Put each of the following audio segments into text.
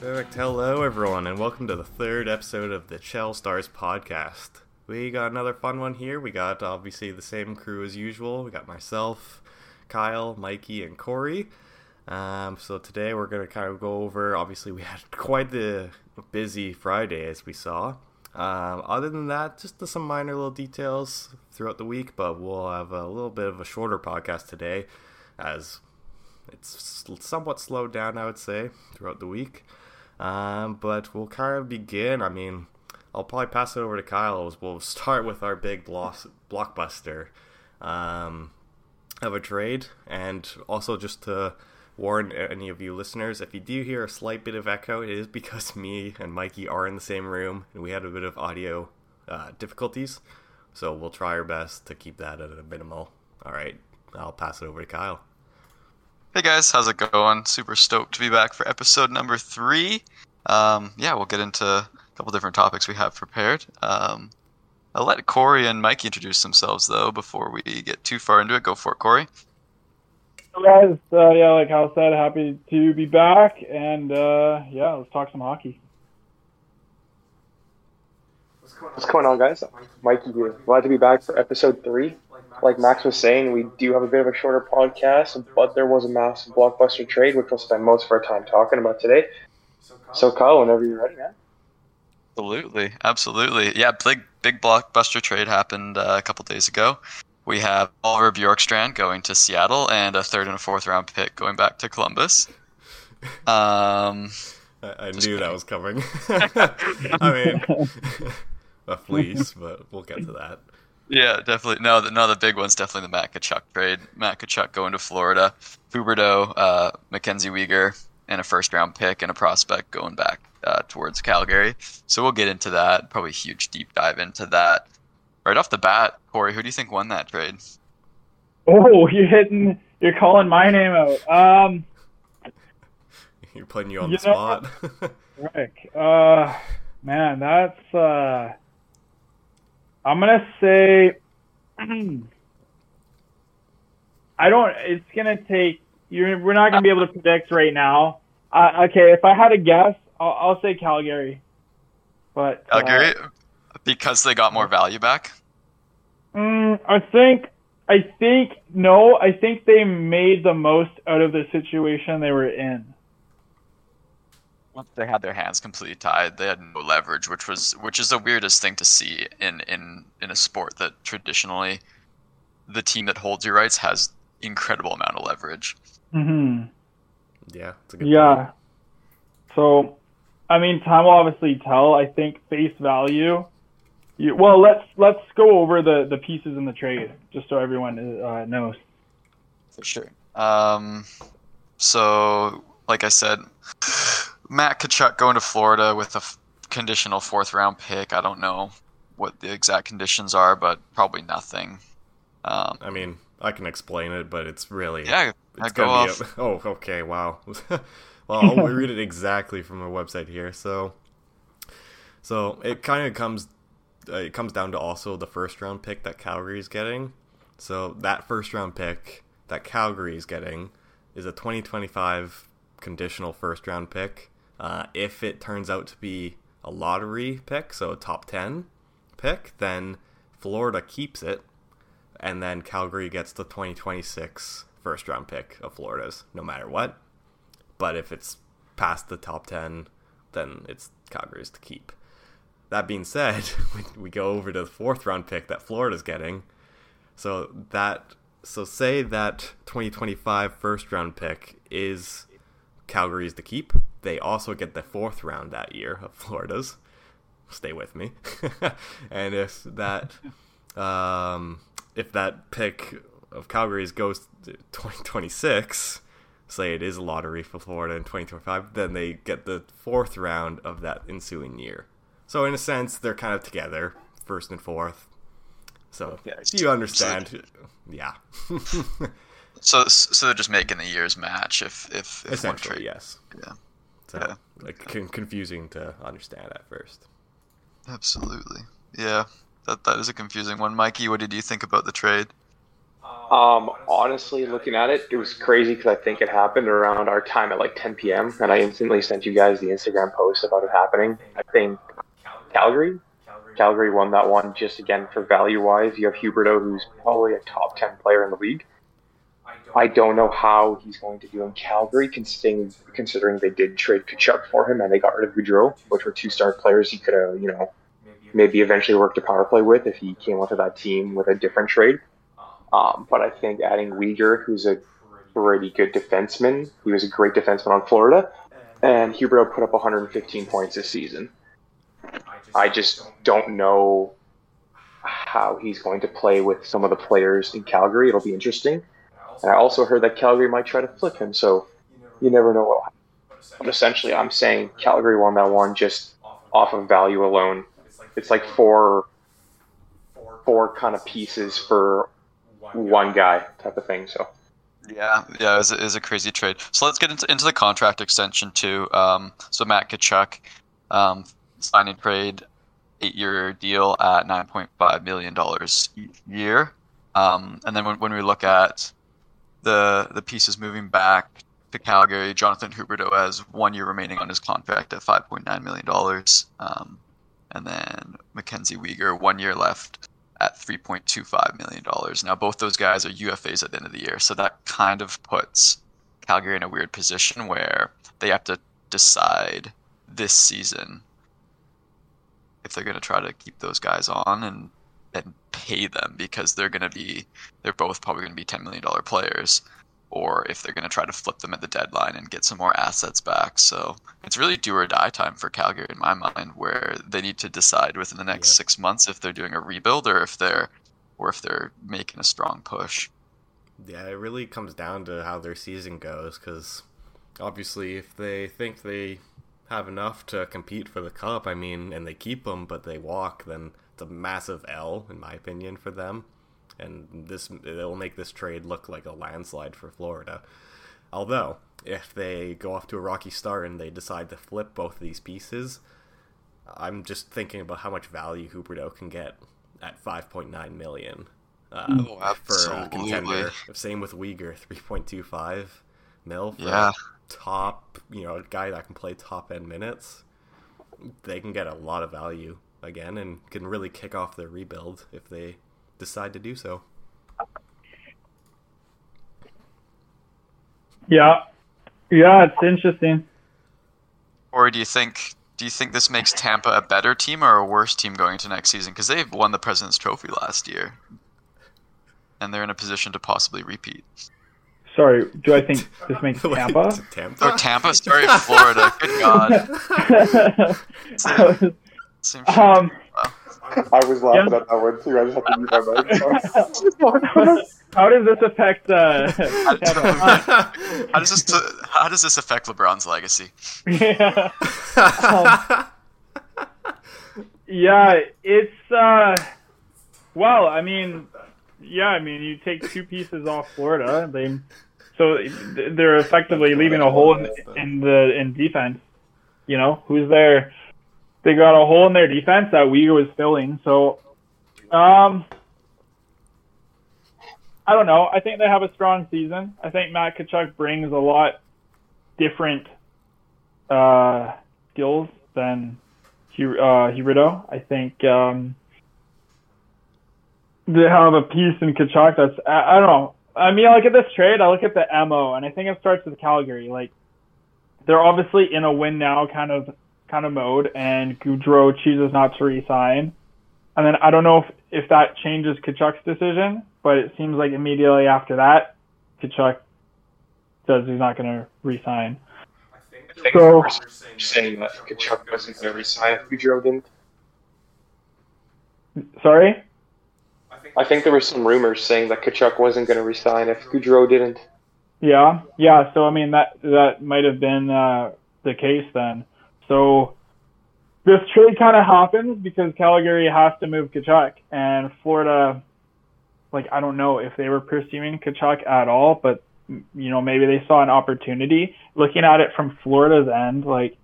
Perfect. Hello, everyone, and welcome to the third episode of the Chel Stars podcast. We got another fun one here. We got obviously the same crew as usual. We got myself, Kyle, Mikey, and Corey. Um, so today we're going to kind of go over. Obviously, we had quite the busy Friday as we saw. Um, other than that, just some minor little details throughout the week, but we'll have a little bit of a shorter podcast today as it's somewhat slowed down, I would say, throughout the week. Um, but we'll kind of begin. I mean, I'll probably pass it over to Kyle. We'll start with our big blockbuster um, of a trade, and also just to warn any of you listeners, if you do hear a slight bit of echo, it is because me and Mikey are in the same room, and we had a bit of audio uh, difficulties. So we'll try our best to keep that at a minimal. All right, I'll pass it over to Kyle. Hey guys, how's it going? Super stoked to be back for episode number three. Um, yeah, we'll get into a couple different topics we have prepared. Um, I'll let Corey and Mikey introduce themselves though before we get too far into it. Go for it, Corey. Hey guys, uh, yeah, like Hal said, happy to be back, and uh, yeah, let's talk some hockey. What's going on, guys? Mikey here. Glad to be back for episode three like Max was saying, we do have a bit of a shorter podcast, but there was a massive blockbuster trade, which we'll spend most of our time talking about today. So, Kyle, whenever you're ready, man. Absolutely, absolutely. Yeah, big big blockbuster trade happened uh, a couple days ago. We have Oliver Bjorkstrand going to Seattle and a third and a fourth round pick going back to Columbus. Um, I, I knew that was coming. I mean, a fleece, but we'll get to that. Yeah, definitely. No, the, no, the big one's definitely the Matt Tkachuk trade. Matt Tkachuk going to Florida, Huberdeau, uh, Mackenzie Weegar, and a first round pick and a prospect going back uh, towards Calgary. So we'll get into that. Probably a huge deep dive into that. Right off the bat, Corey, who do you think won that trade? Oh, you're hitting, you're calling my name out. Um, you're putting you on you the know, spot. Rick, uh, man, that's uh, I'm gonna say I don't. It's gonna take. You're, we're not gonna be able to predict right now. Uh, okay, if I had a guess, I'll, I'll say Calgary. But Calgary, uh, because they got more value back. Mm, I think. I think no. I think they made the most out of the situation they were in once they had their hands completely tied, they had no leverage, which was which is the weirdest thing to see in in in a sport that traditionally the team that holds your rights has incredible amount of leverage. Hmm. Yeah. yeah. Point. So, I mean, time will obviously tell. I think face value. You, well, let's let's go over the the pieces in the trade just so everyone uh, knows. For sure. Um. So, like I said. Matt Tkachuk going to Florida with a f- conditional fourth round pick. I don't know what the exact conditions are, but probably nothing. Um, I mean, I can explain it, but it's really yeah. It's go off. A, oh, okay, wow. well, I'll read it exactly from our website here. So, so it kind of comes uh, it comes down to also the first round pick that Calgary is getting. So that first round pick that Calgary is getting is a 2025 conditional first round pick uh, if it turns out to be a lottery pick, so a top 10 pick, then Florida keeps it, and then Calgary gets the 2026 first round pick of Florida's, no matter what. But if it's past the top 10, then it's Calgary's to keep. That being said, we go over to the fourth round pick that Florida's getting. So that so say that 2025 first round pick is Calgary's to keep they also get the fourth round that year of Florida's. Stay with me. and if that um, if that pick of Calgary's goes to 2026, say it is a lottery for Florida in 2025, then they get the fourth round of that ensuing year. So in a sense, they're kind of together, first and fourth. So yeah, do you understand? Yeah. so so they're just making the years match if if, if essentially yes. Yeah. So, yeah. like con- confusing to understand at first. Absolutely. Yeah. That that is a confusing one. Mikey, what did you think about the trade? Um, honestly, looking at it, it was crazy because I think it happened around our time at like 10 p.m. and I instantly sent you guys the Instagram post about it happening. I think Calgary, Calgary won that one just again for value wise. You have Huberdeau, who's probably a top 10 player in the league. I don't know how he's going to do in Calgary, considering considering they did trade Tkachuk for him and they got rid of Gaudreau, which were two star players he could have, you know, maybe eventually worked a power play with if he came onto that team with a different trade. Um, but I think adding Weegar, who's a pretty good defenseman, he was a great defenseman on Florida, and Huberdeau put up 115 points this season. I just don't know how he's going to play with some of the players in Calgary. It'll be interesting. And I also heard that Calgary might try to flip him, so you never know what. But essentially, I'm saying Calgary won that one just off of value alone. It's like four, four kind of pieces for one guy type of thing. So. Yeah, yeah, it a, it a crazy trade. So let's get into, into the contract extension too. Um, so Matt Tkachuk, um, signing trade, eight-year deal at nine point five million dollars year. Um, and then when, when we look at the the pieces moving back to Calgary, Jonathan Huberdeau has one year remaining on his contract at five point nine million dollars, um, and then Mackenzie Weegar one year left at three point two five million dollars. Now both those guys are UFAs at the end of the year, so that kind of puts Calgary in a weird position where they have to decide this season if they're going to try to keep those guys on and and pay them because they're going to be they're both probably going to be 10 million dollar players or if they're going to try to flip them at the deadline and get some more assets back so it's really do or die time for calgary in my mind where they need to decide within the next Yeah. six months if they're doing a rebuild or if they're or if they're making a strong push Yeah, it really comes down to how their season goes because obviously, if they think they have enough to compete for the cup, I mean, and they keep them, but they walk, then it's a massive L, in my opinion, for them. And this it'll make this trade look like a landslide for Florida. Although, if they go off to a rocky start and they decide to flip both of these pieces, I'm just thinking about how much value Huberdeau can get at 5.9 million uh, Oh, for a absolutely. contender. Same with Weegar, 3.25 mil for Yeah. top, you know, a guy that can play top end minutes. They can get a lot of value again and can really kick off their rebuild if they decide to do so. Yeah, yeah, it's interesting. Or do you think do you think this makes Tampa a better team or a worse team going into next season? Because they've won the President's Trophy last year, and they're in a position to possibly repeat. Sorry, do I think this makes Tampa? Tampa? Or Tampa, sorry, Florida. Good God. I was- Seems um, I was laughing Yeah. at that one too. I just had to mute my mic. how does this affect uh, How does, Tampa? how does this how does this affect LeBron's legacy? yeah. Yeah, it's uh well, I mean, yeah, I mean, you take two pieces off Florida, they so they're effectively leaving a hole in, in the in defense. You know, who's there? They got a hole in their defense that Weegar was filling. So, um, I don't know. I think they have a strong season. I think Matt Tkachuk brings a lot different uh, skills than uh. I think um, they have a piece in Tkachuk that's I, I don't know. I mean, I look at this trade. I look at the mo, and I think it starts with Calgary. Like they're obviously in a win now kind of kind of mode, and Gaudreau chooses not to resign. And then I don't know if, if that changes Tkachuk's decision, but it seems like immediately after that, Tkachuk says he's not going to resign. I think So- we're saying that Tkachuk wasn't going to resign if Gaudreau didn't. Sorry. I think there were some rumors saying that Tkachuk wasn't going to resign if Gaudreau didn't. Yeah, yeah. So I mean that that might have been uh, the case then. So this trade kind of happens because Calgary has to move Tkachuk, and Florida, like I don't know if they were pursuing Tkachuk at all, but you know maybe they saw an opportunity. Looking at it from Florida's end, like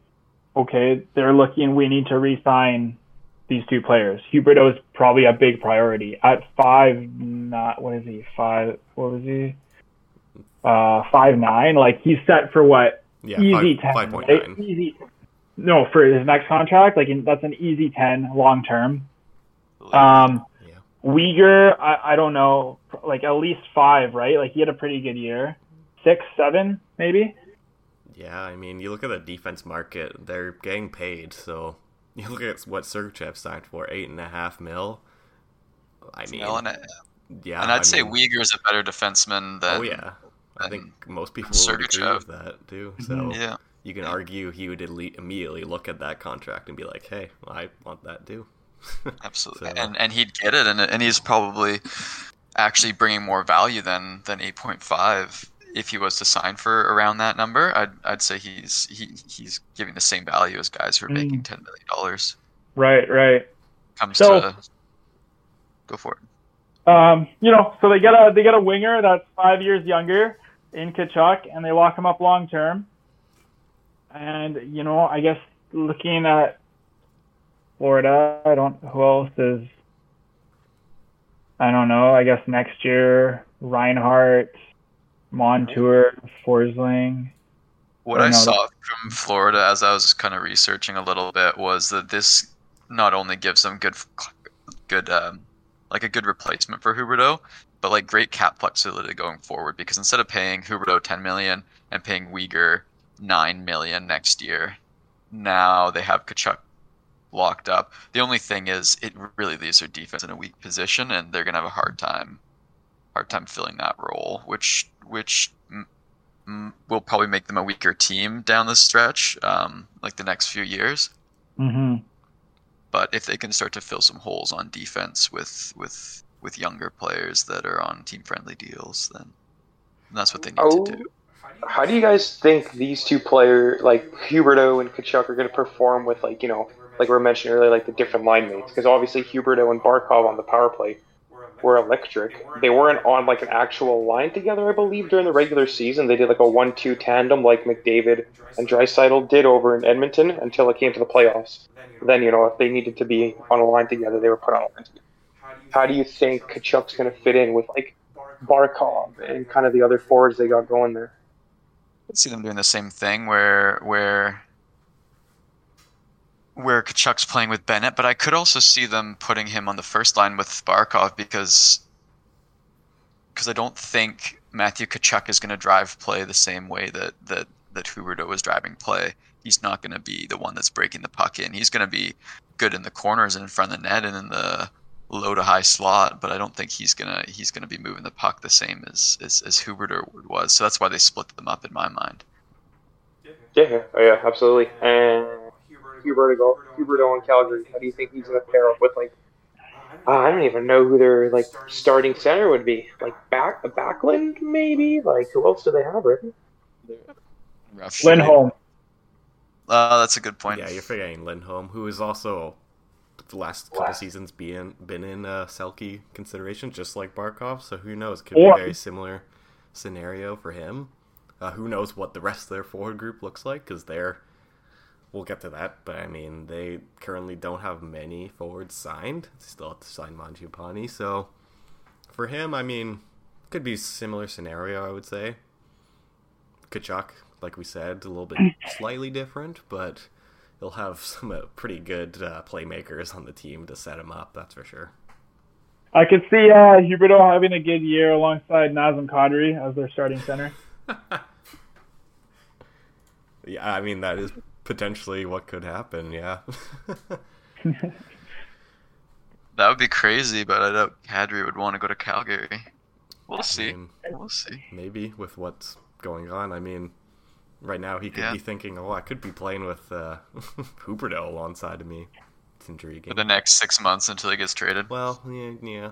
okay, they're looking. We need to re-sign these two players. Huberdeau is probably a big priority at five. Not what is he? Five. What was he? Uh, five nine. Like he's set for what? Yeah, easy five, ten. 5.9. right? Easy. No, for his next contract, like in, that's an easy ten long term. Um, Yeah. Weegar, I, I don't know, like at least five, right? Like he had a pretty good year, six, seven, maybe. Yeah, I mean, you look at the defense market; they're getting paid. So you look at what Sergachev signed for eight and a half mil. I mean, and, I- yeah, and I'd I say mean, Weegar is a better defenseman than. Oh yeah, I think most people would agree with that too. So. Yeah. You can argue he would elite immediately look at that contract and be like, "Hey, I want that too." Absolutely, So- and and he'd get it, and and he's probably actually bringing more value than than eight point five. If he was to sign for around that number, I'd I'd say he's he he's giving the same value as guys who are making Mm. ten million dollars. Right, right. Comes So- to go for it. Um, you know, so they get a they get a winger that's five years younger in Tkachuk, and they lock him up long term. And you know, I guess looking at Florida, I don't who else is. I don't know. I guess next year Reinhart, Montour, Forsling. What I I saw from Florida as I was kind of researching a little bit was that this not only gives them good, good, um, like a good replacement for Huberdeau, but like great cap flexibility going forward. Because instead of paying Huberdeau 10 million and paying Weegar 9 million next year, now they have Tkachuk locked up. The only thing is, it really leaves their defense in a weak position, and they're gonna have a hard time, hard time filling that role, which which mm, will probably make them a weaker team down the stretch, um, like the next few years. Mm-hmm. But if they can start to fill some holes on defense with with with younger players that are on team friendly deals, then that's what they need Oh, to do. How do you guys think these two players, like Huberdeau and Tkachuk, are going to perform with, like, you know, like we were mentioning earlier, like the different line mates? Because obviously Huberdeau and Barkov on the power play were electric. They weren't on like an actual line together, I believe, during the regular season. They did like a one-two tandem, like McDavid and Draisaitl did over in Edmonton until it came to the playoffs. Then you know, if they needed to be on a line together, they were put on a line together. How do you think Tkachuk's going to fit in with like Barkov and kind of the other forwards they got going there? I see them doing the same thing where where where Tkachuk's playing with Bennett, but I could also see them putting him on the first line with Barkov because because I don't think Matthew Tkachuk is going to drive play the same way that that that Huberdeau was driving play. He's not going to be the one that's breaking the puck in. He's going to be good in the corners and in front of the net and in the low to high slot, but I don't think he's gonna he's gonna be moving the puck the same as as, as Huberdeau was. So that's why they split them up in my mind. Yeah, yeah, oh, yeah, absolutely. And Huberdeau, go, Huberdeau in Calgary. How do you think he's going to pair up with like? Uh, I don't even know who their like starting center would be. Like back a Backlund maybe. Like who else do they have? Right? Rough Lindholm. Uh, that's a good point. Yeah, you're forgetting Lindholm, who is also the last couple seasons been been in uh, Selke consideration, just like Barkov. So who knows? Could be a very similar scenario for him. Uh, who knows what the rest of their forward group looks like? Because they're we'll get to that. But I mean, they currently don't have many forwards signed. They still have to sign Mangiapane. So for him, I mean, could be a similar scenario. I would say. Tkachuk, like we said, a little bit slightly different, but he'll have some uh, pretty good uh, playmakers on the team to set him up. That's for sure. I could see uh, Huberdeau having a good year alongside Nazem Kadri as their starting center. Yeah, I mean that is potentially what could happen. Yeah. That would be crazy, but I doubt Kadri would want to go to Calgary. We'll see. mean- we'll see. Maybe with what's going on. I mean, right now he could Yeah. be thinking, "Oh, I could be playing with uh, Huberdeau alongside of me." It's intriguing. For the next six months until he gets traded. Well, yeah, yeah.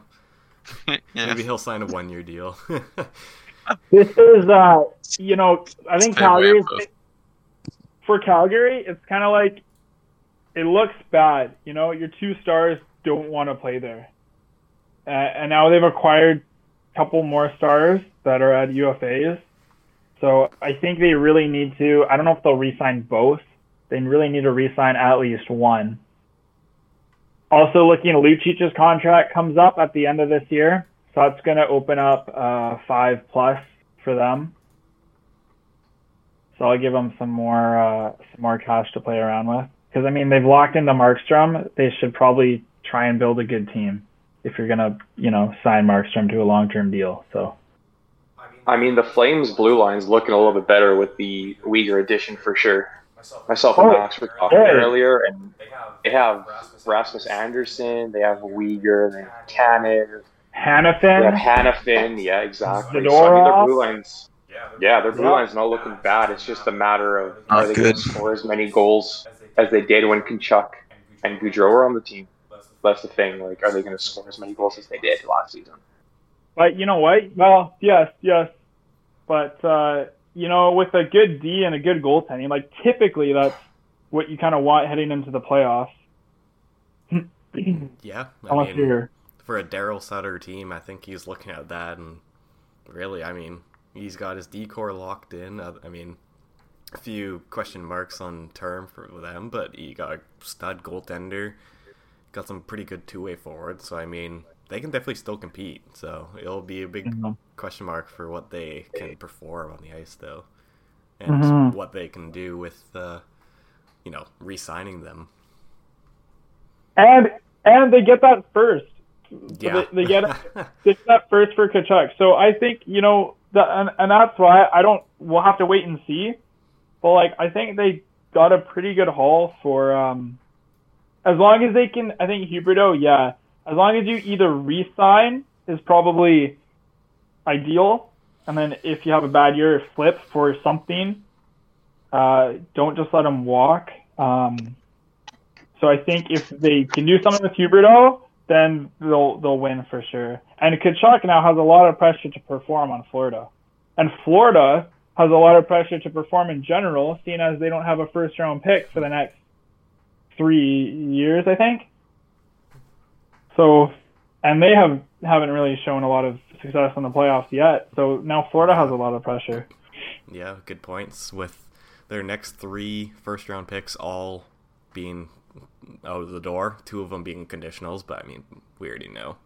yeah. Maybe he'll sign a one-year deal. This is, uh, you know, I think It's a fair way Calgary, of both. for Calgary, it's kind of like it looks bad. You know, your two stars don't want to play there, uh, and now they've acquired a couple more stars that are at UFAs. So I think they really need to. I don't know if they'll re-sign both. They really need to re-sign at least one. Also, looking at Lucic's contract comes up at the end of this year, so that's going to open up uh, five plus for them. So I'll give them some more uh, some more cash to play around with. Because I mean, they've locked into Markstrom. They should probably try and build a good team if you're gonna, you know, sign Markstrom to a long term deal. So I mean, the Flames blue line's looking a little bit better with the Weegar addition for sure. Myself and Max were talking yeah. earlier, and they have Rasmus Andersson, they have Weegar, they have Cannon, they have Hanifin, Hanifin. Yeah, exactly. So, I mean, their blue lines, yeah, their blue line's not looking bad. It's just a matter of Not are they going good. to score as many goals as they did when Tkachuk and Gaudreau were on the team. That's the thing. Like, are they going to score as many goals as they did last season? But you know what? Well, yes, yes. But uh, you know, with a good D and a good goaltending, like typically that's what you kind of want heading into the playoffs. Yeah, I mean, for a Daryl Sutter team, I think he's looking at that, and really, I mean, he's got his decor locked in. Uh, I mean, a few question marks on term for them, but he got a stud goaltender, got some pretty good two way forwards. So I mean, they can definitely still compete. So it'll be a big Mhm. question mark for what they can perform on the ice, though, and Mhm. what they can do with, uh, you know, re-signing them. and and they get that first. So Yeah, they, they get they get that first for Tkachuk. So I think you know that, and, and that's why I don't. We'll have to wait and see. But like I think they got a pretty good haul for um, as long as they can. I think Huberdeau, yeah. As long as you either re-sign is probably ideal, and then if you have a bad year, flip for something. Uh, don't just let him walk. Um, so I think if they can do something with Huberdeau, then they'll they'll win for sure. And Tkachuk now has a lot of pressure to perform on Florida, and Florida has a lot of pressure to perform in general, seeing as they don't have a first round pick for the next three years, I think. So, and they have haven't really shown a lot of success in the playoffs yet. So now Florida has a lot of pressure. Yeah, good points. With their next three first round picks all being out of the door, two of them being conditionals, but I mean, we already know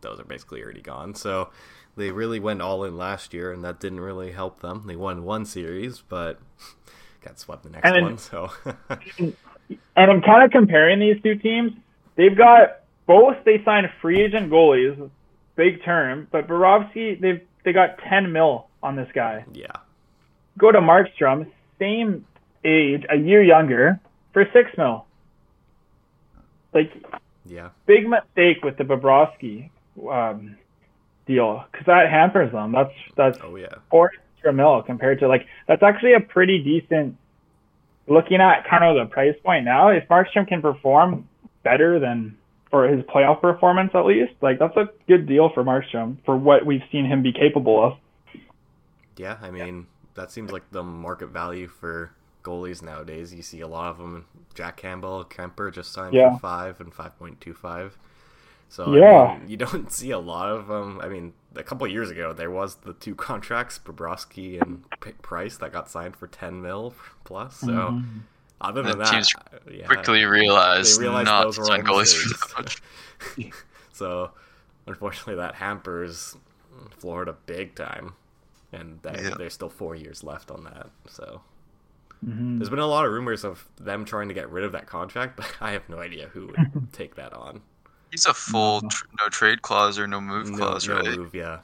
those are basically already gone. So they really went all in last year, and that didn't really help them. They won one series, but got swept the next And one. So And I'm kind of comparing these two teams. They've got both they signed free agent goalies, big term, but Bobrovsky they've they got 10 mil on this guy. yeah, Go to Markstrom, same age, a year younger, for six mil. Like yeah, big mistake with the Bobrovsky um, deal because that hampers them. That's that's oh yeah, four extra mil compared to like that's actually a pretty decent. Looking at kind of the price point now, if Markstrom can perform better than or his playoff performance at least, like that's a good deal for Markstrom for what we've seen him be capable of. yeah. I mean, that seems like the market value for goalies nowadays. You see a lot of them. Jack Campbell, Kuemper just signed Yeah. for five and five point two five. So Yeah. I mean, you don't see a lot of them. I mean, a couple years ago there was the two contracts, Bobrovsky and Price, that got signed for ten mil plus. So Mm-hmm. Other The than that, teams yeah, Quickly realized, they realized not those to were sign goalies for mistakes. that much. so unfortunately, that hampers Florida big time, and they, Yeah. there's still four years left on that. So Mhm. there's been a lot of rumors of them trying to get rid of that contract, but I have no idea who would take that on. He's a full tr- no trade clause or no move No, clause, no right? move, yeah.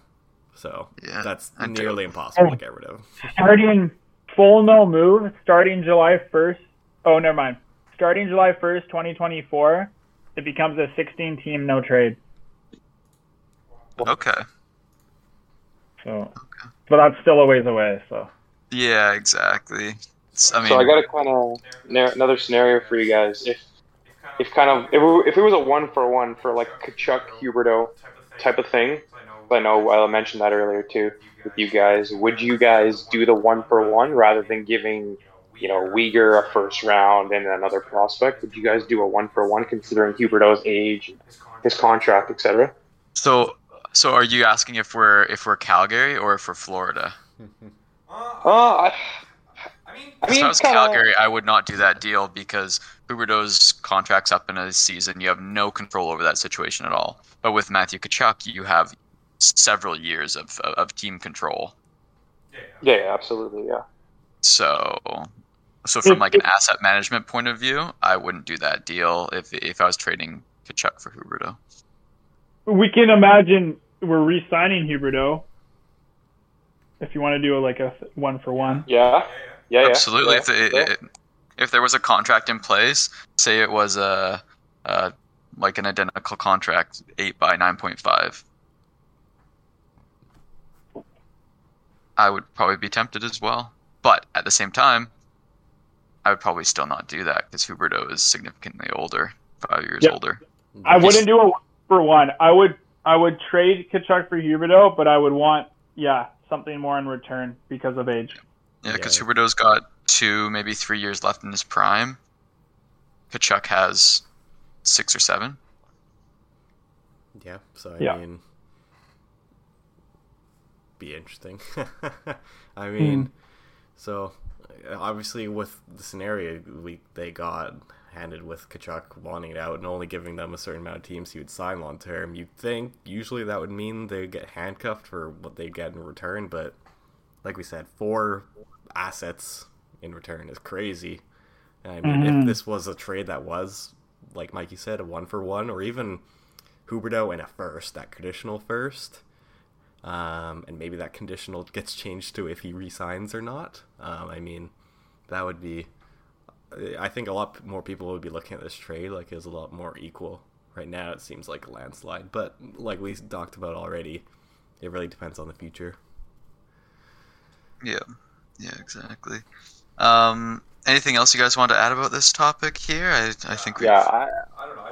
So Yeah, that's I do. nearly impossible to get rid of. Starting full no move starting July 1st. Oh, never mind. Starting July 1st, 2024, it becomes a 16 team no trade. Okay. So, but that's still a ways away. So, Yeah, exactly. It's- I mean, so I got a kind of another scenario for you guys. If if kind of if it, if it was a one for one for like Tkachuk Huberdeau type of thing, I know I mentioned that earlier too with you guys. Would you guys do the one for one rather than giving you know Weegar a first round and another prospect? Would you guys do a one for one considering Huberdeau's age, his contract, etc.? so so are you asking if we're if we're Calgary or if we're Florida? Uh, I, I If mean, I was kinda- Calgary, I would not do that deal because Huberdeau's contract's up in a season. You have no control over that situation at all. But with Matthew Tkachuk, you have several years of, of, of team control. Yeah, yeah, absolutely, yeah. So, so from If- like an if- asset management point of view, I wouldn't do that deal if if I was trading Tkachuk for Huberdeau. We can imagine we're re-signing Huberdeau. If you want to do like a one for one. Yeah, yeah, yeah. Absolutely. yeah, if, it, yeah. it- if there was a contract in place, say it was a, a like an identical contract, eight by nine point five, I would probably be tempted as well. But at the same time, I would probably still not do that because Huberdeau is significantly older, five years Yeah. older. I wouldn't do a one for one. I would I would trade Tkachuk for Huberdeau, but I would want yeah something more in return because of age. Yeah, because Yeah. Huberdeau's got two, maybe three years left in his prime. Tkachuk has six or seven. Yeah, so I Yeah. mean, be interesting. I mean, so uh, obviously with the scenario we they got handed with Tkachuk wanting it out and only giving them a certain amount of teams he would sign long term, you'd think usually that would mean they get handcuffed for what they get in return, but like we said, four assets in return is crazy. And I mean, Mhm. if this was a trade that was, like Mikey said, a one for one, or even Huberdeau and a first, that conditional first, um, and maybe that conditional gets changed to if he resigns or not. Um, I mean, that would be. I think a lot more people would be looking at this trade like it's a lot more equal. Right now, it seems like a landslide, but like we talked about already, it really depends on the future. Yeah, yeah, exactly. Um, anything else you guys want to add about this topic here? I, I think we. Yeah, I,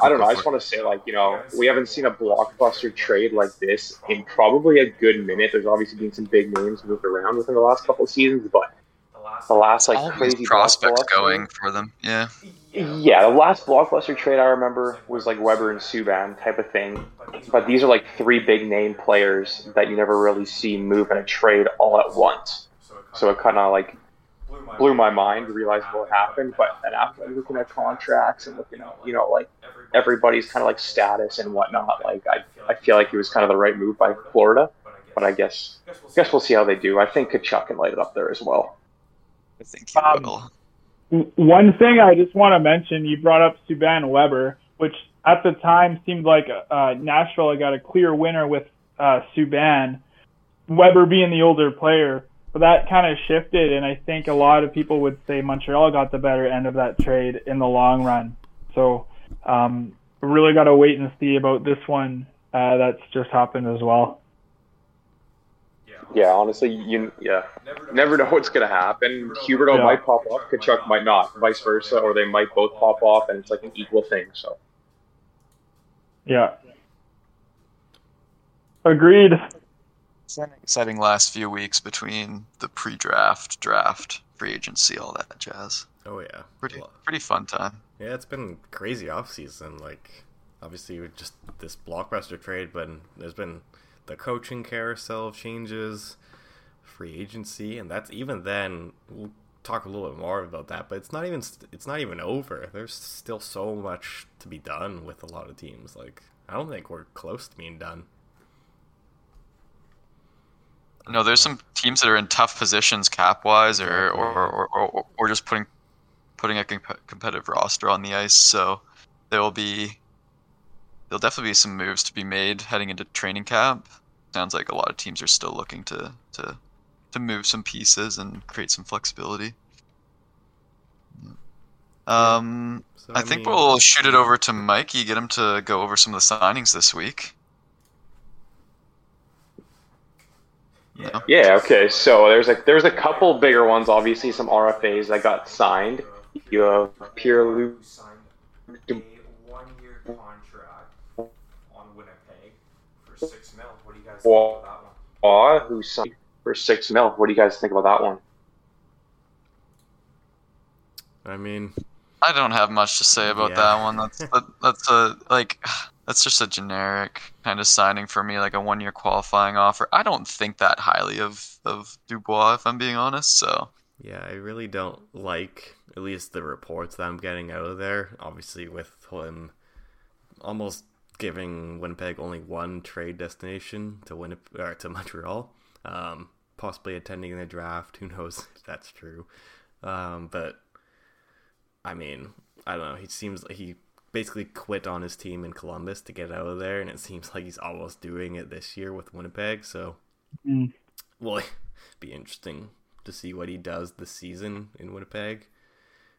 I don't know. I just want to say, like, you know, we haven't seen a blockbuster trade like this in probably a good minute. There's obviously been some big names moved around within the last couple of seasons, but the last like all crazy prospects going for them. Yeah, Yeah, the last blockbuster trade I remember was like Weber and Subban type of thing. But these are like three big name players that you never really see move in a trade all at once. So it kind of like blew my mind, realized what happened. But then after looking at contracts and looking at you know like everybody's kind of like status and whatnot, like I I feel like it was kind of the right move by Florida. But I guess I guess we'll see how they do. I think Tkachuk can light it up there as well. I think he Um, will. W- One thing I just want to mention, you brought up Subban Weber, which at the time seemed like uh, Nashville had got a clear winner with uh, Subban, Weber being the older player. But that kind of shifted, and I think a lot of people would say Montreal got the better end of that trade in the long run. So um, really got to wait and see about this one uh, that's just happened as well. Yeah, honestly, you yeah never know what's gonna happen. Huberdeau Yeah. might pop off, Tkachuk might not, vice versa, or they might both pop off, and it's like an equal thing. So Yeah. Agreed. It's an exciting last few weeks between the pre-draft, draft, free agency, all that jazz. Oh yeah, Pretty, pretty fun time. Yeah, it's been crazy off season. Like, obviously, with just this blockbuster trade, but there's been the coaching carousel changes, free agency, and that's even then. We'll talk a little bit more about that, but it's not even it's not even over. There's still so much to be done with a lot of teams. Like, I don't think we're close to being done. No, there's some teams that are in tough positions cap-wise, or or, or, or, or just putting putting a comp- competitive roster on the ice. So there will be there'll definitely be some moves to be made heading into training camp. Sounds like a lot of teams are still looking to to to move some pieces and create some flexibility. Um, So, I think mean, we'll shoot it over to Mikey, get him to go over some of the signings this week. No? yeah, okay. So there's a there's a couple bigger ones. Obviously, some RFAs that got signed. You have Pierre Luc signed a one-year contract on Winnipeg for six mil. What do you guys think about that one? Dubois, who signed for six mil. What do you guys think about that one? I mean, I don't have much to say about Yeah. that one. That's that, that's a like that's just a generic kind of signing for me, like a one year qualifying offer. I don't think that highly of of Dubois, if I'm being honest. So Yeah, I really don't like at least the reports that I'm getting out of there. Obviously, with him almost giving Winnipeg only one trade destination to Winnipeg or to Montreal, um, possibly attending the draft. Who knows if that's true? Um, but I mean, I don't know. He seems like he basically quit on his team in Columbus to get out of there, and it seems like he's almost doing it this year with Winnipeg. So, Mm. well, be interesting to see what he does this season in Winnipeg.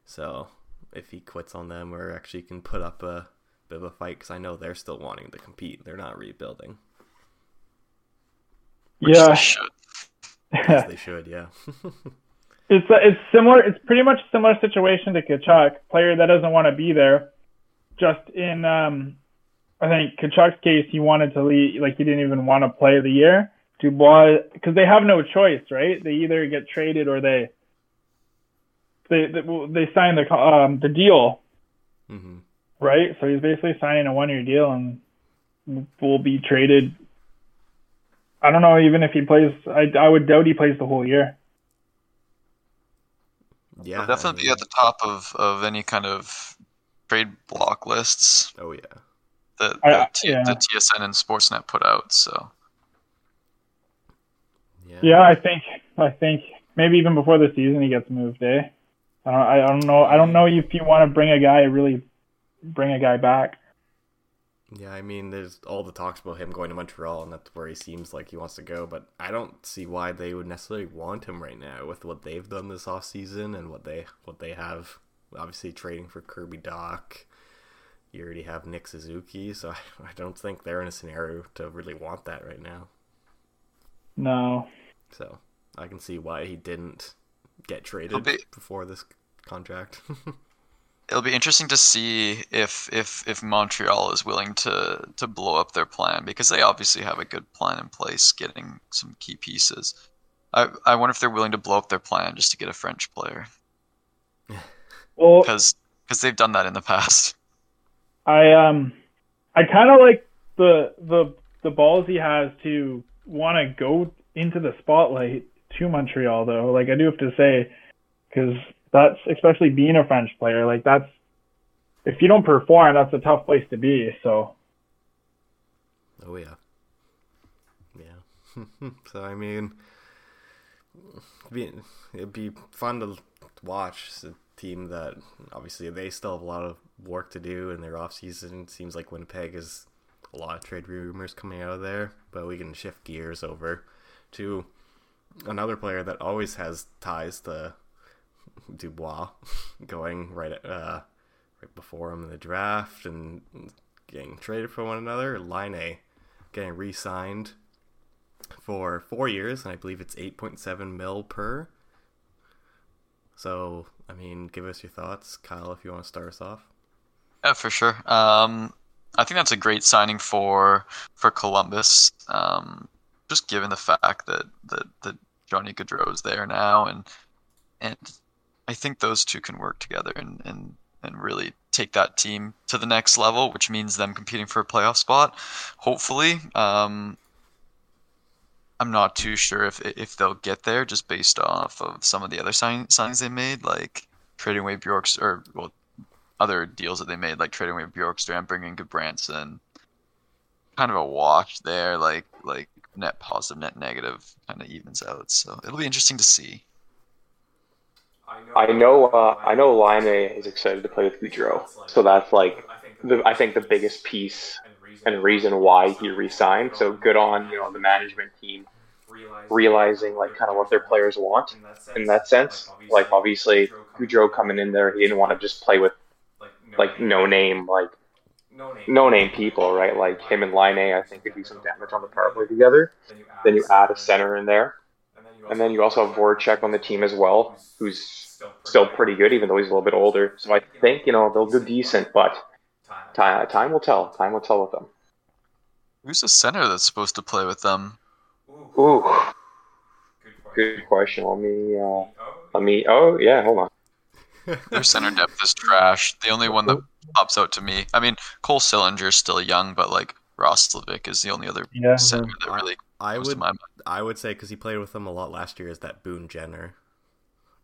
So, if he quits on them or actually can put up a bit of a fight, because I know they're still wanting to compete. They're not rebuilding. Which yeah, they should. As they should, yeah. it's it's similar. It's pretty much a similar situation to Tkachuk, player that doesn't want to be there. Just in, um, I think Tkachuk's case, he wanted to leave. Like he didn't even want to play the year. Dubois, because they have no choice, right? They either get traded or they they they, they sign the um the deal, hmm right? So he's basically signing a one year deal and will be traded. I don't know even if he plays. I I would doubt he plays the whole year. Yeah, He'll definitely I be at the top of, of any kind of trade block lists Oh yeah. that, I- that T- yeah. the TSN and Sportsnet put out. So Yeah. Yeah, I think I think maybe even before the season he gets moved. Eh? I don't I don't know I don't know if you want to bring a guy really bring a guy back. Yeah, I mean, there's all the talks about him going to Montreal, and that's where he seems like he wants to go. But I don't see why they would necessarily want him right now with what they've done this off season and what they what they have. Obviously, trading for Kirby Dach. You already have Nick Suzuki, so I, I don't think they're in a scenario to really want that right now. No. So I can see why he didn't get traded be- before this contract. it'll be interesting to see if if if Montreal is willing to to blow up their plan because they obviously have a good plan in place, getting some key pieces. I I wonder if they're willing to blow up their plan just to get a French player Well, because because they've done that in the past. I um I kind of like the the the balls he has to want to go into the spotlight to Montreal though. Like I do have to say cuz that's especially being a French player, like that's if you don't perform, that's a tough place to be. So, Oh yeah, yeah. so I mean, it'd be, it'd be fun to watch It's a team that obviously they still have a lot of work to do in their off season. Seems like Winnipeg is a lot of trade rumors coming out of there, but we can shift gears over to another player that always has ties to Dubois, going right at, uh, right before him in the draft and getting traded for one another. Laine getting re-signed for four years, and I believe it's eight point seven mil per. So, I mean, give us your thoughts, Kyle, if you want to start us off. Yeah, for sure. Um, I think that's a great signing for for Columbus. Um, just given the fact that that, that Johnny Gaudreau is there now, and and I think those two can work together and, and and really take that team to the next level, which means them competing for a playoff spot. Hopefully, um, I'm not too sure if if they'll get there just based off of some of the other sign, signings they made, like trading away Bjork's or well other deals that they made, like trading away Bjorkstrand, bringing Gudbranson. Kind of a wash there, like like net positive, net negative, kind of evens out. So it'll be interesting to see. I know, uh, I know, Laine is excited to play with Gaudreau, so that's like the I think the biggest piece and reason why he re-signed. So good on you know the management team realizing like kind of what their players want in that sense. Like obviously Gaudreau coming in there, he didn't want to just play with like no name like no name people, right? Like him and Laine I think could do some damage on the power play together. Then you add a center in there, and then you also have Voracek on the team as well, who's still pretty good, even though he's a little bit older. So I think you know they'll do decent, but time time will tell. Time will tell with them. Who's the center that's supposed to play with them? Ooh, good question. Let me uh, let me. Oh yeah, hold on. Their center depth is trash. The only one that pops out to me, I mean, Cole Sillinger's still young, but like Roslovic is the only other yeah. center that really I comes to would my mind. I would say because he played with them a lot last year is that Boone Jenner.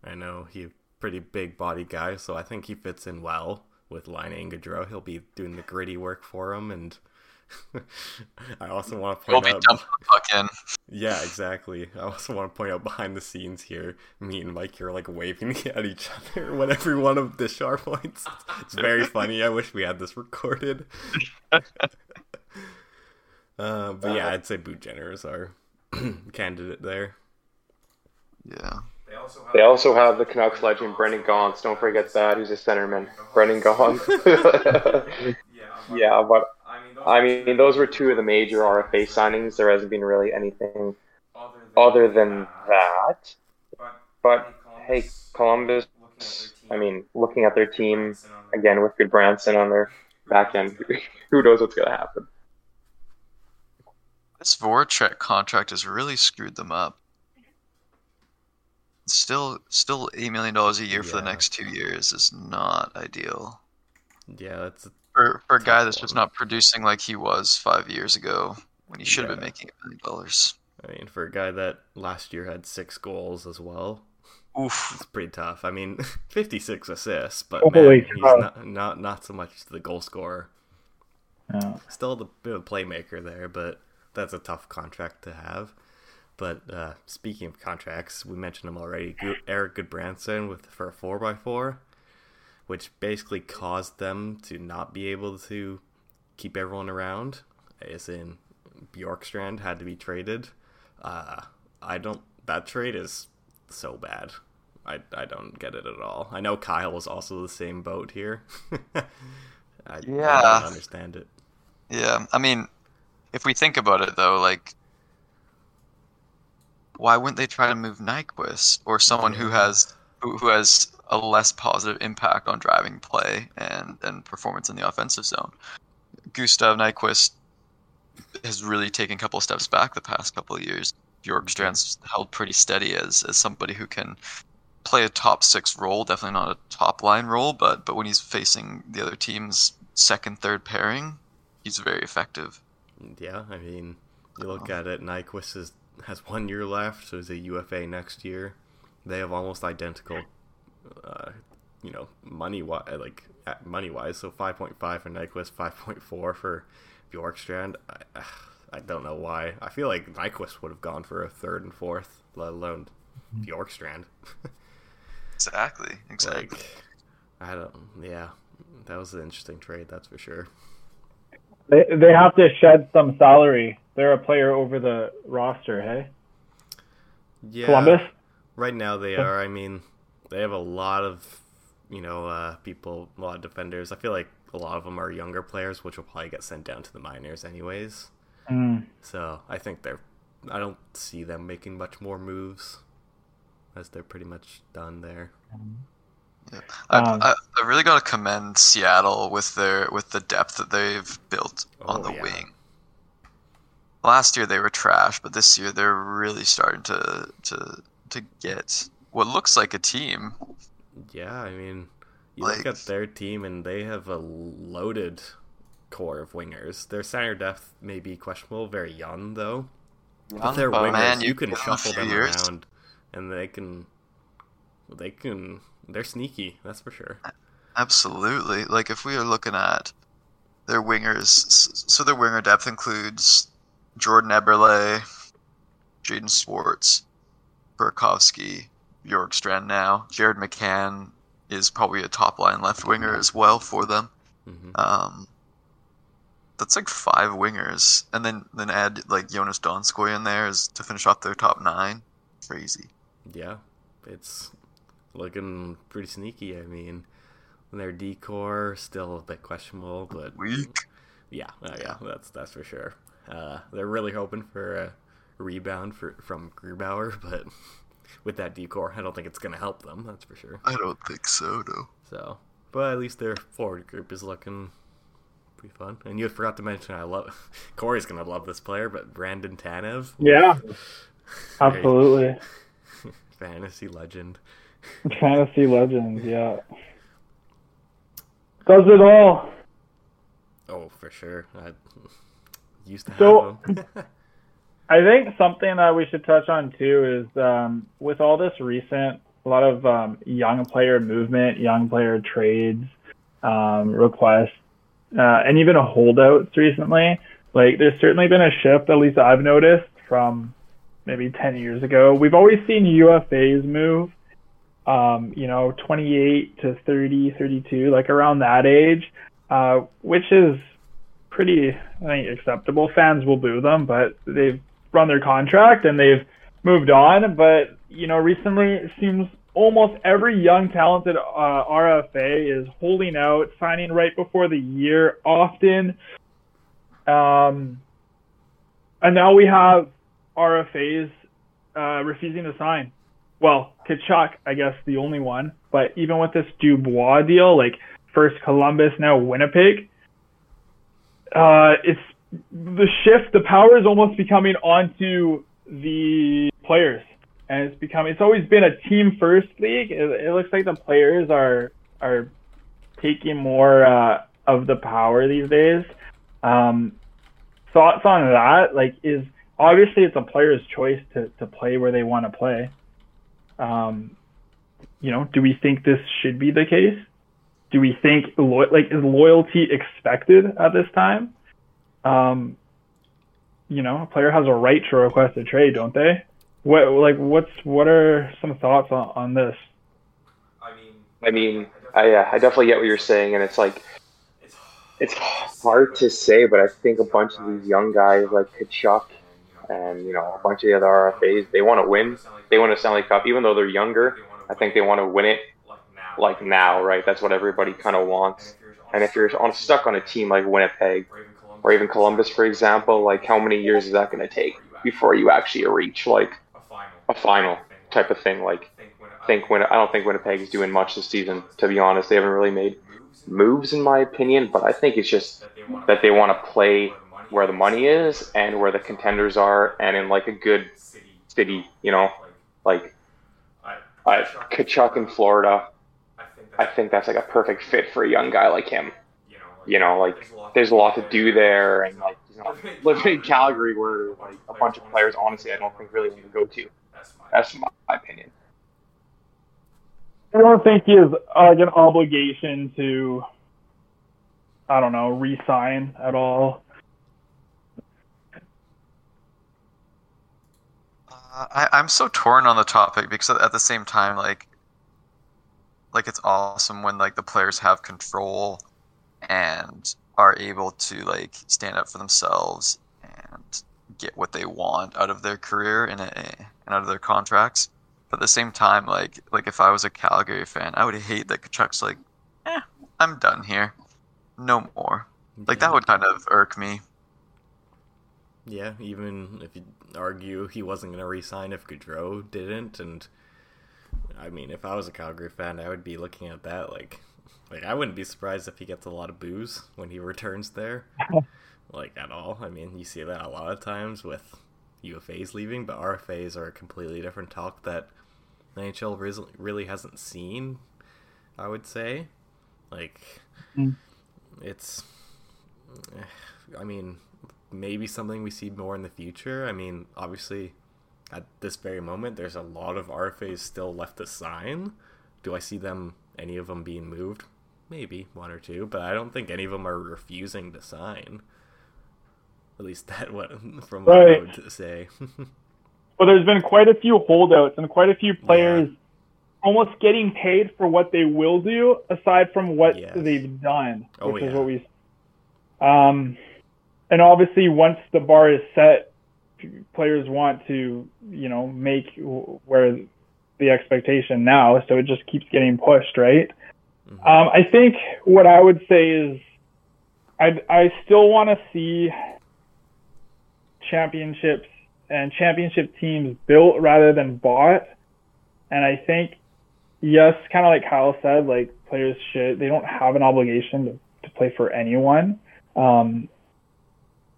I know he pretty big body guy, so I think he fits in well with Laine Gaudreau. He'll be doing the gritty work for him, and I also want to point We'll point be out. dumping the puck in. Yeah, exactly. I also want to point out behind the scenes here, me and Mike are like waving at each other whenever one of the sharp points. It's very funny. I wish we had this recorded. Uh, but yeah, I'd say Boone Jenner is our candidate there. Yeah. They also have, They also have the Canucks legend Brendan Gaunce. Don't forget that. Who's a centerman? Brendan Gaunce. yeah, yeah, but I mean, those I are mean, two those were two of the major RFA signings. There hasn't been really anything other than, other than that. But, But hey, Columbus. I mean, looking at their team again with Gudbranson on their back end, who knows what's gonna happen? This Voracek contract has really screwed them up. Still, still eight million dollars a year for the next two years is not ideal Yeah, that's for for a guy that's just not producing like he was five years ago when he should have Yeah. been making a million dollars. I mean, for a guy that last year had six goals as well, Oof. it's pretty tough. I mean, 56 assists, but Holy man, he's not, not not so much the goal scorer. Yeah. Still the bit of playmaker there, but that's a tough contract to have. But uh, speaking of contracts, we mentioned him already. Eric Gudbranson with for a four x four, which basically caused them to not be able to keep everyone around. As in, Bjorkstrand had to be traded. Uh, I don't. That trade is so bad. I, I don't get it at all. I know Kyle was also the same boat here. I, I don't understand it. Yeah, I mean, if we think about it though, like, why wouldn't they try to move Nyquist or someone who has who, who has a less positive impact on driving play and and performance in the offensive zone? Gustav Nyquist has really taken a couple of steps back the past couple of years. Bjorkstrand's mm-hmm. held pretty steady as as somebody who can play a top six role, definitely not a top line role, but but when he's facing the other team's second, third pairing, he's very effective. Yeah, I mean, you look at it. Nyquist is, has one year left, so he's a UFA next year. They have almost identical, uh, you know, money wise, like money wise. So five point five for Nyquist, five point four for Bjorkstrand. I, I don't know why. I feel like Nyquist would have gone for a third and fourth, let alone Bjorkstrand. Exactly, exactly. like, I don't. Yeah, that was an interesting trade. That's for sure. They they have to shed some salary. They're a player over the roster, hey? Yeah. Columbus? Right now they are. I mean, they have a lot of, you know, uh, people, a lot of defenders. I feel like a lot of them are younger players, which will probably get sent down to the minors anyways. Mm. So I think they're. I don't see them making much more moves, as they're pretty much done there. I, Um, I, I really got to commend Seattle with their with the depth that they've built on Oh, the yeah. wing. Last year they were trash, but this year they're really starting to to to get what looks like a team. Yeah, I mean, you look at their team and they have a loaded core of wingers. Their center depth may be questionable, very young though. But they're But, wingers. man, you, you can give them a shuffle them years. around, and they can. They can. They're sneaky. That's for sure. Absolutely. Like if we are looking at their wingers, so their winger depth includes Jordan Eberle, Jaden Schwartz, Burakovsky, Bjorkstrand now. Jared McCann is probably a top line left winger as well for them. hmm Um, that's like five wingers, and then then add like Joonas Donskoi in there is to finish off their top nine. Crazy. Yeah, it's looking pretty sneaky. I mean, their D-core still a bit questionable, but Weak. yeah, uh, yeah, that's that's for sure. Uh, they're really hoping for a rebound for from Grubauer, but with that D-core, I don't think it's gonna help them. That's for sure. I don't think so, no. So, but at least their forward group is looking pretty fun. And you forgot to mention, I love Corey's gonna love this player, but Brandon Tanev, Yeah, absolutely. fantasy legend. Fantasy legend, yeah. Does it all. Oh, for sure. I used to have So- him. I think something that we should touch on too is um, with all this recent a lot of um, young player movement, young player trades, um, requests, uh, and even holdouts recently. Like there's certainly been a shift, at least I've noticed from maybe 10 years ago. We've always seen UFAs move, um, you know, 28 to 30, 32, like around that age, uh, which is pretty, I think, acceptable. Fans will boo them, but they've run their contract and they've moved on. But, you know, recently it seems almost every young, talented uh, RFA is holding out, signing right before the year often. Um, and now we have RFAs uh, refusing to sign. Well, Tkachuk, I guess, the only one. But even with this Dubois deal, like first Columbus, now Winnipeg, uh, it's the shift. The power is almost becoming onto the players, and it's becoming. It's always been a team first league. It, it looks like the players are are taking more uh, of the power these days. Um, thoughts on that? Like, is obviously it's a player's choice to, to play where they want to play. Um, you know, do we think this should be the case? Do we think lo- like is loyalty expected at this time? Um, you know, a player has a right to request a trade, don't they? What like what's what are some thoughts on, on this? I mean, I mean, I uh, I definitely get what you're saying, and it's like it's it's hard to say, but I think a bunch of these young guys like Tkachuk and you know a bunch of the other RFAs, they want to win. They want a Stanley Cup, even though they're younger. I think they want to win it like now, right? That's what everybody kind of wants. And if you're on stuck on a team like Winnipeg or even Columbus, for example, like how many years is that going to take before you actually reach like a final type of thing? Like, think when I don't think Winnipeg is doing much this season. To be honest, they haven't really made moves in my opinion. But I think it's just that they want to play where the money is and where the contenders are, and in like a good city, you know, like I, Tkachuk in Florida. I think that's like a perfect fit for a young guy like him. You know, like there's a lot to do there, and like you know, living in Calgary, where like a bunch of players, honestly, I don't think really want to go to. That's my opinion. I don't think he has uh, like an obligation to, I don't know, re-sign at all. Uh, I, I'm so torn on the topic because at the same time, like, like it's awesome when like the players have control and are able to like stand up for themselves and get what they want out of their career and, and out of their contracts. But at the same time, like like if I was a Calgary fan, I would hate that Tkachuk's like, eh, I'm done here, no more. Like that would kind of irk me. Yeah, even if you argue he wasn't going to resign if Gaudreau didn't, and I mean, if I was a Calgary fan, I would be looking at that like, like I wouldn't be surprised if he gets a lot of boos when he returns there, like at all. I mean, you see that a lot of times with UFAs leaving, but RFAs are a completely different talk that the NHL really hasn't seen. I would say, like, Mm. it's. I mean, maybe something we see more in the future. I mean, obviously, at this very moment, there's a lot of RFAs still left to sign. Do I see them, any of them being moved? Maybe one or two, but I don't think any of them are refusing to sign. At least that what from what I would say. Well, there's been quite a few holdouts and quite a few players almost getting paid for what they will do, aside from what Yes. they've done, Oh, which is what we. Um, and obviously, once the bar is set, players want to, you know, make where the expectation now, so it just keeps getting pushed, right? Mhm. Um, I think what I would say is, I I still want to see championships and championship teams built rather than bought. And I think, yes, kind of like Kyle said, like players should they don't have an obligation to, to play for anyone. Um,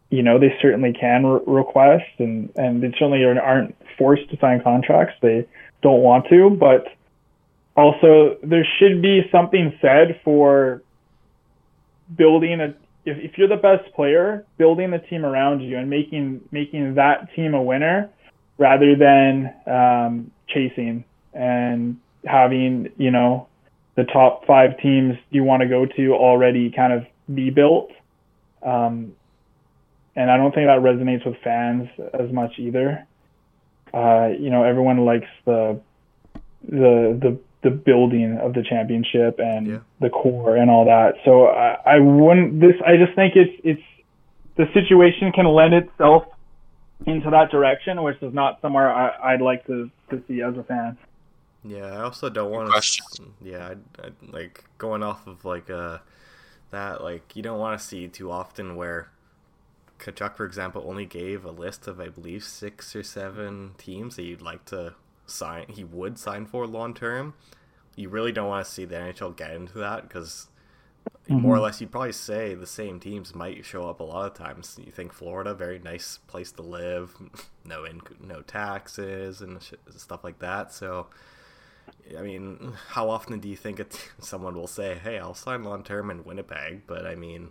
you know, they certainly can re- request, and and they certainly aren't forced to sign contracts. They don't want to, but also there should be something said for building a if, if you're the best player, building the team around you and making making that team a winner rather than um, chasing. And having you know the top five teams you want to go to already kind of be built. Um, and I don't think that resonates with fans as much either. Uh, you know, everyone likes the the the the building of the championship and Yeah. the core and all that. So I, I wouldn't this I just think it's it's the situation can lend itself into that direction, which is not somewhere I, I'd like to, to see as a fan. Yeah, I also don't want to. Yeah, I, I, like going off of like uh that like you don't want to see too often where Tkachuk, for example, only gave a list of I believe six or seven teams that you'd like to sign. He would sign for long term. You really don't want to see the NHL get into that because more or mm-hmm. less you'd probably say the same teams might show up a lot of times. You think Florida, very nice place to live, no in, no taxes and sh- stuff like that. So. I mean, how often do you think someone will say, "Hey, I'll sign long term in Winnipeg"? But I mean,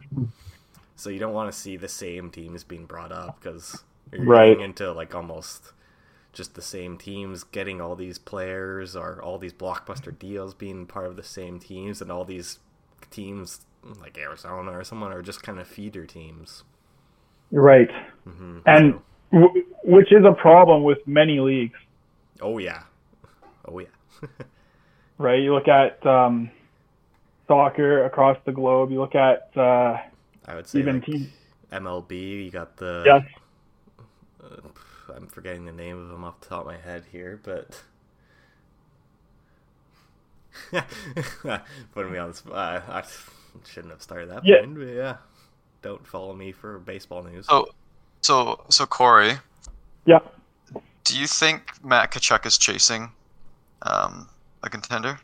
so you don't want to see the same teams being brought up because you're Right. getting into like almost just the same teams getting all these players or all these blockbuster deals being part of the same teams, and all these teams like Arizona or someone are just kind of feeder teams. Right. hmm And w- which is a problem with many leagues, oh yeah, oh yeah, right? You look at um, soccer across the globe. You look at uh, I would say even like. MLB. You got the Yes. uh, I'm forgetting the name of them off the top of my head here, but putting me on the spot. I shouldn't have started that Yeah. point, but yeah. Don't follow me for baseball news. So, so, so Corey, Yeah. do you think Matt Tkachuk is chasing um, a contender?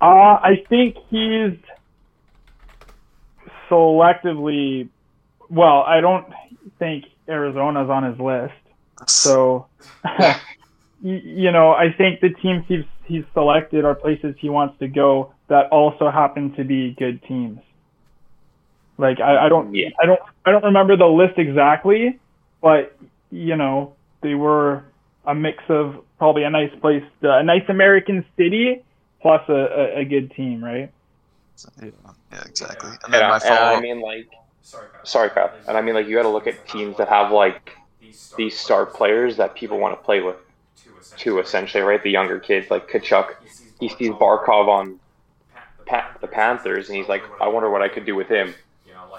Uh, I think he's selectively. Well, I don't think Arizona's on his list. So, you know, I think the teams he's he's selected are places he wants to go that also happen to be good teams. Like I, I don't Yeah. I don't I don't remember the list exactly, but you know they were a mix of probably a nice place, a nice American city plus a, a, a good team, right? Yeah, yeah exactly. And then Yeah, my and follow I mean like Sorry, Kyle. sorry, And I mean like you got to look at teams that have like these star players that people want to play with too. Essentially, right? The younger kids like Tkachuk. He sees Barkov on pa- the Panthers, and he's like, I wonder what I could do with him.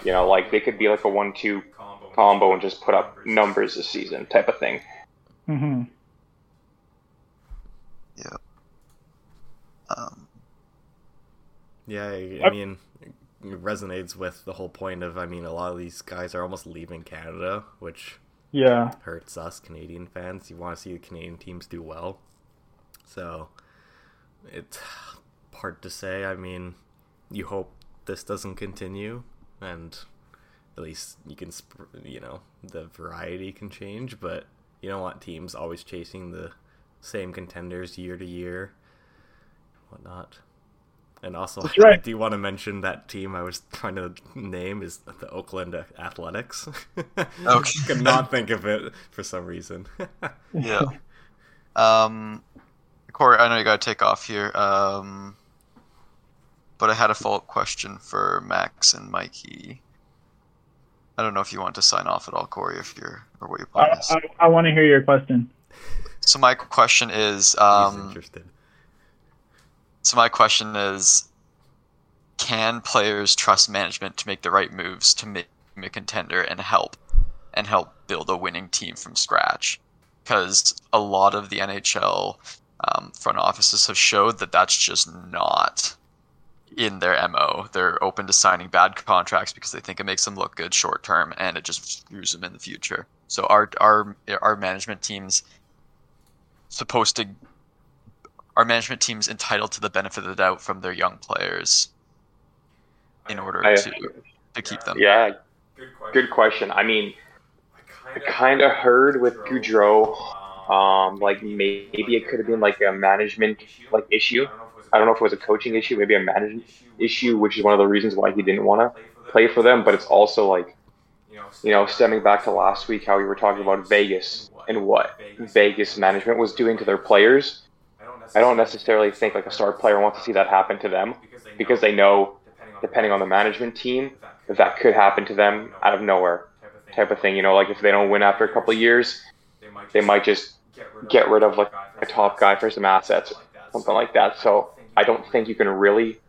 You know, like they could be like a one-two combo and just put up numbers this season, type of thing. hmm Yeah. um, Yeah, I, I mean, it resonates with the whole point of, I mean, a lot of these guys are almost leaving Canada, which Yeah. hurts us Canadian fans. You want to see the Canadian teams do well. So it's hard to say. I mean, you hope this doesn't continue and at least you can, you know, the variety can change, but you don't want teams always chasing the same contenders year to year, whatnot. And also, That's right. I do want to mention that team I was trying to name is the Oakland Athletics. Okay. Could not think of it for some reason. yeah. Um, Corey, I know you got to take off here. Um, but I had a follow up question for Max and Mikey. I don't know if you want to sign off at all, Corey, if you're or what your I, is. I, I want to hear your question. So my question is, He's um, interested. So my question is, can players trust management to make the right moves to make a contender and help and help build a winning team from scratch? Because a lot of the NHL um, front offices have showed that that's just not in their mo. They're open to signing bad contracts because they think it makes them look good short term, and it just screws them in the future. So our our our management teams supposed to our management team's entitled to the benefit of the doubt from their young players in order I- to to keep them. Yeah, Good question. good question. I mean, I I kind of heard with Gaudreau, um, like maybe it could have been like a management like issue. I don't know if it was a coaching issue, maybe a management issue, which is one of the reasons why he didn't want to play for them. But it's also like, you know, stemming back to last week, how we were talking about Vegas and what Vegas management was doing to their players. I don't necessarily think like a star player wants to see that happen to them because they know, depending on the management team, that that could happen to them out of nowhere, type of thing. You know, like if they don't win after a couple of years, they might just get rid of like a top guy for some assets, something like that. So I don't think you can really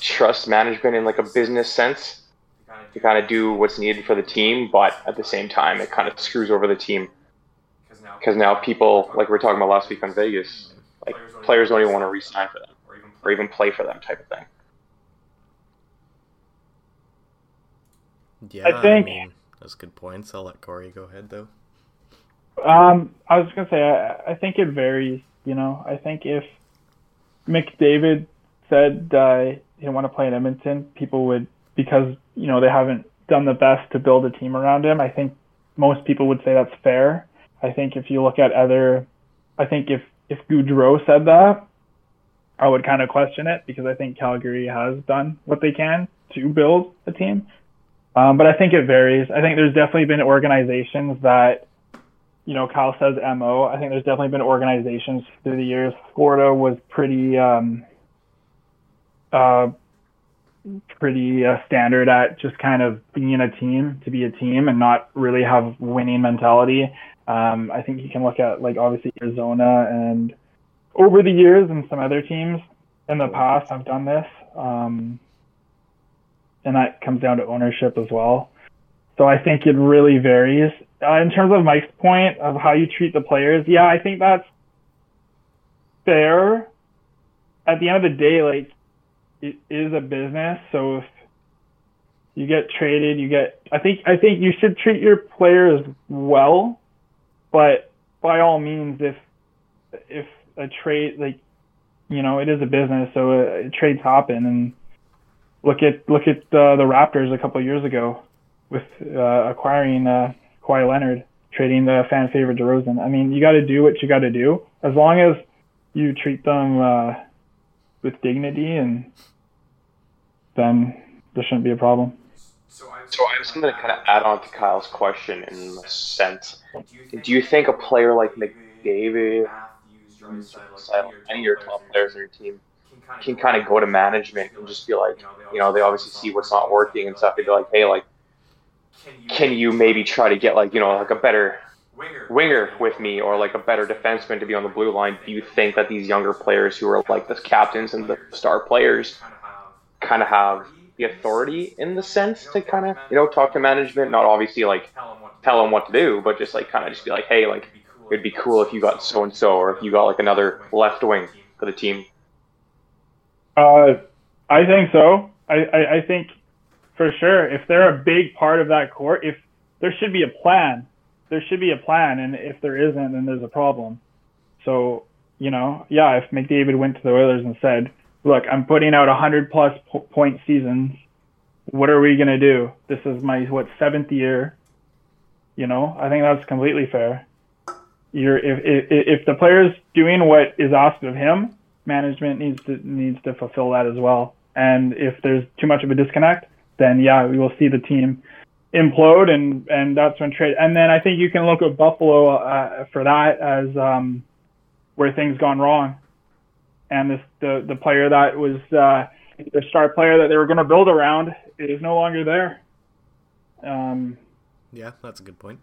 trust management in like a business sense to kind of do what's needed for the team, but at the same time, it kind of screws over the team because now people, like we were talking about last week on Vegas, like players don't even want to re-sign for them or even play for them, type of thing. Yeah, I think- mean, that's good points. I'll let Corey go ahead though. Um, I was gonna say I, I think it varies. You know, I think if McDavid said uh, he didn't want to play in Edmonton, people would because you know they haven't done the best to build a team around him. I think most people would say that's fair. I think if you look at other, I think if if Gaudreau said that, I would kind of question it because I think Calgary has done what they can to build a team. Um, but I think it varies. I think there's definitely been organizations that you know, Kyle says MO. I think there's definitely been organizations through the years. Florida was pretty, um, uh, pretty uh, standard at just kind of being a team to be a team and not really have winning mentality. Um, I think you can look at like obviously Arizona and over the years and some other teams in the past have done this. Um, and that comes down to ownership as well. So I think it really varies. Uh, in terms of Mike's point of how you treat the players, yeah, I think that's fair. At the end of the day, like it is a business, so if you get traded, you get. I think I think you should treat your players well, but by all means, if if a trade like you know it is a business, so uh, trades happen, and look at look at uh, the Raptors a couple of years ago with uh, acquiring uh, Kawhi Leonard, trading the fan favorite DeRozan. I mean, you got to do what you got to do as long as you treat them uh, with dignity, and then there shouldn't be a problem. So I So I was going to kind of add on to Kyle's question in a sense. Do you think a player like McDavid, any of your top players on your team, can kind of go to management and just be like, you know, they obviously see what's not working and stuff. They'd be like, hey, like, can you maybe try to get like, you know, like a better winger with me or like a better defenseman to be on the blue line? Do you think that these younger players who are like the captains and the star players kind of have the authority in the sense to kind of, you know, talk to management? Not obviously like tell them what to do, but just like kind of just be like, hey, like, it'd be cool if you got so and so or if you got like another left wing for the team. Uh, I think so. I, I, I think for sure if they're a big part of that court, if there should be a plan, there should be a plan, and if there isn't, then there's a problem. So you know, yeah, if McDavid went to the Oilers and said, "Look, I'm putting out 100 plus po- point seasons. What are we gonna do? This is my what seventh year." You know, I think that's completely fair. You're if if, if the player's doing what is asked of him, management needs to needs to fulfill that as well. And if there's too much of a disconnect, then yeah, we will see the team implode, and and that's when trade. And then I think you can look at Buffalo uh, for that as um, where things gone wrong, and this the the player that was uh, the star player that they were going to build around is no longer there. Um, Yeah, that's a good point.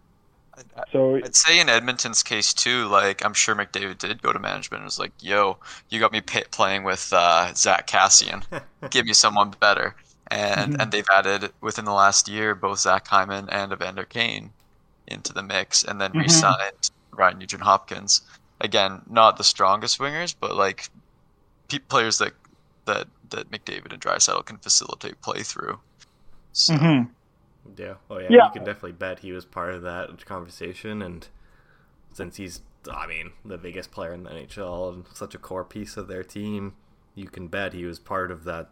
so I'd say in Edmonton's case too, like I'm sure McDavid did go to management and was like, "Yo, you got me pay- playing with uh, Zack Kassian. Give me someone better." And Mhm. and they've added within the last year both Zach Hyman and Evander Kane into the mix, and then Mhm. re-signed Ryan Nugent Hopkins. Again, not the strongest wingers, but like pe- players that that that McDavid and Draisaitl can facilitate play through. So mhm. Yeah. Oh yeah. Yeah. You can definitely bet he was part of that conversation, and since he's, I mean, the biggest player in the NHL and such a core piece of their team, you can bet he was part of that,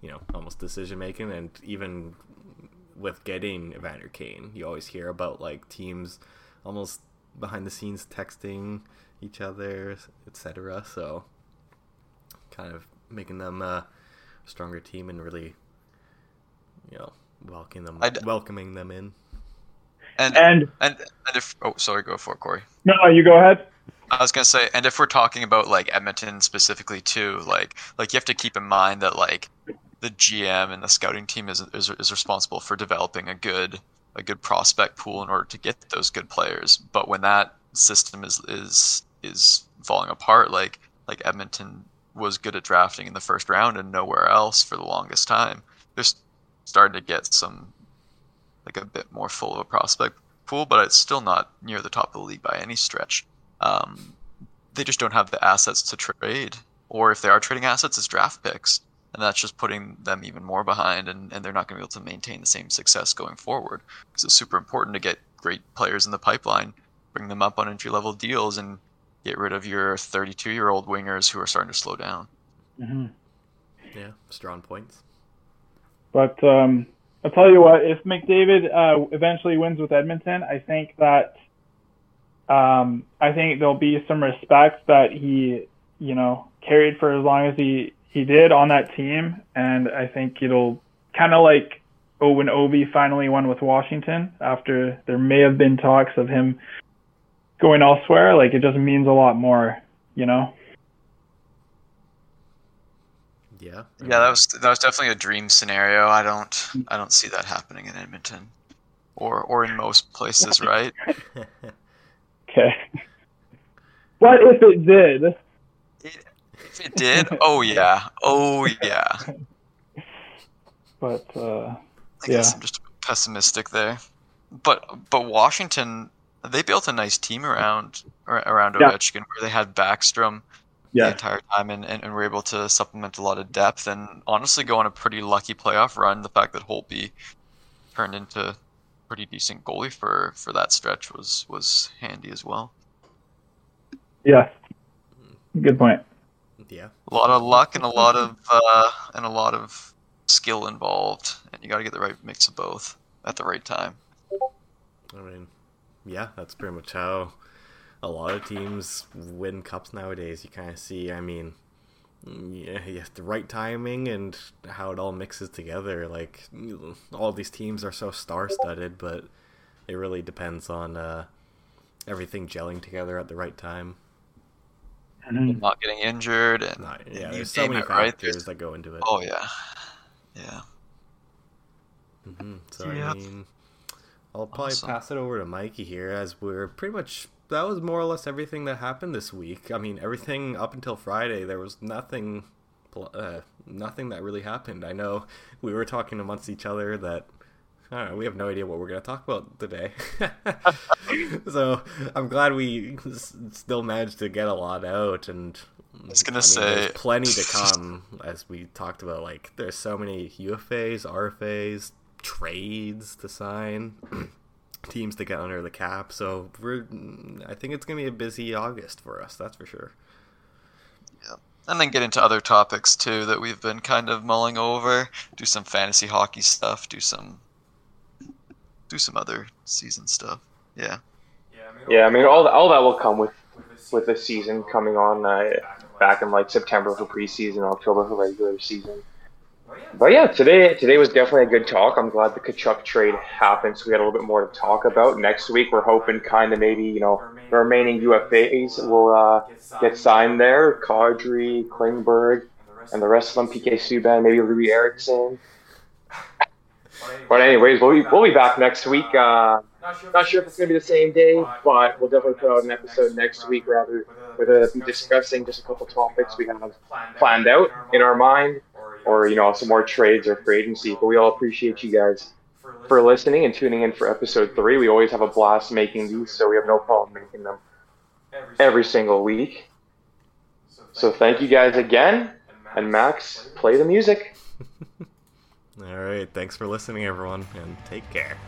you know, almost decision making, and even with getting Evander Kane, you always hear about like teams almost behind the scenes texting each other, etc. So, kind of making them uh, a stronger team and really, you know, welcoming them, I'd- welcoming them in. and and and and if oh sorry, go for it, Corey. no, you go ahead. I was gonna say, and if we're talking about like Edmonton specifically too, like like you have to keep in mind that like the GM and the scouting team is is, is responsible for developing a good a good prospect pool in order to get those good players. But when that system is is is falling apart, like like Edmonton was good at drafting in the first round and nowhere else for the longest time, they're starting to get some like a bit more full of a prospect pool, but it's still not near the top of the league by any stretch. Um, they just don't have the assets to trade, or if they are trading assets, it's draft picks, and that's just putting them even more behind, and, and they're not going to be able to maintain the same success going forward. Because it's super important to get great players in the pipeline, bring them up on entry level deals, and get rid of your 32 year old wingers who are starting to slow down. hmm Yeah, strong points. But um, I'll tell you what, if McDavid uh, eventually wins with Edmonton, I think that um, I think there'll be some respect that he, you know, carried for as long as he he did on that team, and I think it'll kind of like oh when Ovi finally won with Washington after there may have been talks of him going elsewhere. Like it just means a lot more, you know. Yeah. Yeah, that was that was definitely a dream scenario. I don't I don't see that happening in Edmonton, or or in most places, right? Okay. What if it did? If it did, oh yeah, oh yeah. But uh, I guess Yeah. I'm just pessimistic there. But but Washington, they built a nice team around ar- around Yeah. Ovechkin, where they had Backstrom the entire time, and, and, and were able to supplement a lot of depth, and honestly go on a pretty lucky playoff run. The fact that Holtby turned into pretty decent goalie for, for that stretch was was handy as well. yeah. Good point. Yeah. A lot of luck and a lot of uh, and a lot of skill involved, and you got to get the right mix of both at the right time. I mean, yeah, that's pretty much how a lot of teams win cups nowadays. You kind of see, I mean, yeah, yeah, the right timing and how it all mixes together. Like, all these teams are so star studded, but it really depends on uh, everything gelling together at the right time. Mhm. Not getting injured, and Not, yeah, there's so many it, right? factors There's- that go into it. Oh yeah, yeah. Mm-hmm. So Yeah. I mean, I'll probably Awesome. pass it over to Mikey here, as we're pretty much that was more or less everything that happened this week. I mean, everything up until Friday, there was nothing, uh, nothing that really happened. I know we were talking amongst each other that. I don't know, we have no idea what we're going to talk about today. so I'm glad we s- still managed to get a lot out. And I was gonna there's say- plenty to come, as we talked about. Like, there's so many UFAs, RFAs, trades to sign, teams to get under the cap. So we're, I think it's gonna be a busy August for us. That's for sure. Yeah. And then get into other topics too that we've been kind of mulling over. Do some fantasy hockey stuff. Do some do some other season stuff. Yeah. Yeah, I mean, all, all that will come with with the season coming on uh, back in like September for preseason, October for regular season. But yeah, today today was definitely a good talk. I'm glad the Tkachuk trade happened, so we had a little bit more to talk about. Next week, we're hoping kind of maybe you know the remaining UFAs will uh, get signed there. Kadri, Klingberg, and the rest of them, PK Subban, maybe Loui Eriksson. But anyways, we'll be, we'll be back next week. Uh, not sure if it's going to be the same day, but we'll definitely put out an episode next week rather with uh, discussing just a couple topics we have planned out in our mind, or you know some more trades or free agency. But we all appreciate you guys for listening and tuning in for episode three. We always have a blast making these, so we have no problem making them every single week. So thank you guys again, and Max, play the music. All right, thanks for listening, everyone, and take care.